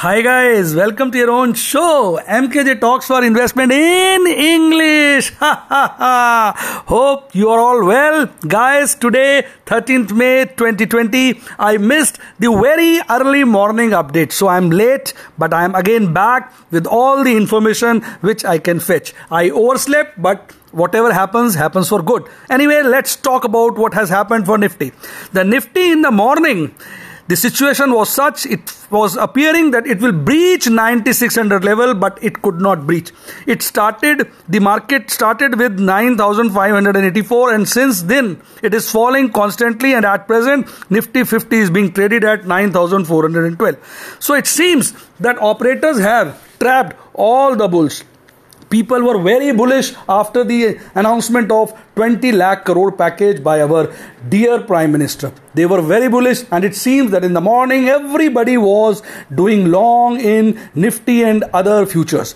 Hi guys, welcome to your own show, MKJ Talks for Investment in English. Hope you are all well. Guys, today, 13th May 2020, I missed the very early morning update. So I'm late, but I'm again back with all the information which I can fetch. I overslept, but whatever happens happens for good anyway let's talk about what has happened for nifty the nifty in the morning the situation was such it was appearing that it will breach 9600 level but it could not breach. It started the market started with 9584 and since then it is falling constantly and at present nifty 50 is being traded at 9412 so it seems that operators have trapped all the bulls people were very bullish after the announcement of 20 lakh crore package by our dear prime minister. They were very bullish and it seems that in the morning everybody was doing long in nifty and other futures.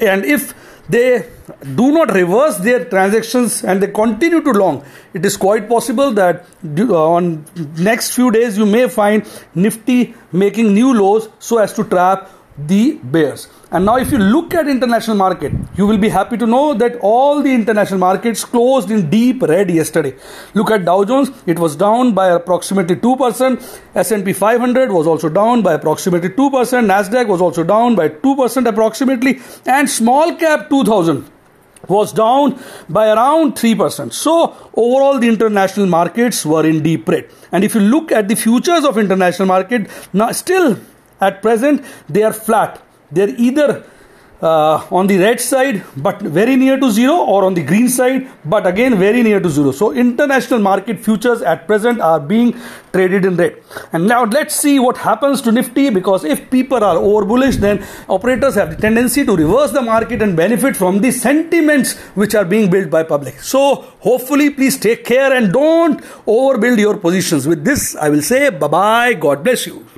And if they do not reverse their transactions and they continue to long it is quite possible that uh, on next few days you may find nifty making new lows so as to trap the bears. And now if you look at international market you will be happy to know that all the international markets closed in deep red yesterday. Look at dow jones it was down by approximately 2% s&p 500 was also down by approximately 2% nasdaq was also down by 2% approximately. And small cap 2000 was down by around 3%. So, overall, the international markets were in deep red. And if you look at the futures of international market, now still at present, they are flat. They're either uh, on the red side but very near to zero or on the green side but again very near to zero. So international market futures at present are being traded in red. And now let's see what happens to nifty because if people are over bullish then operators have the tendency to reverse the market and benefit from the sentiments which are being built by public. So hopefully please take care and don't overbuild your positions. With this i will say bye bye god bless you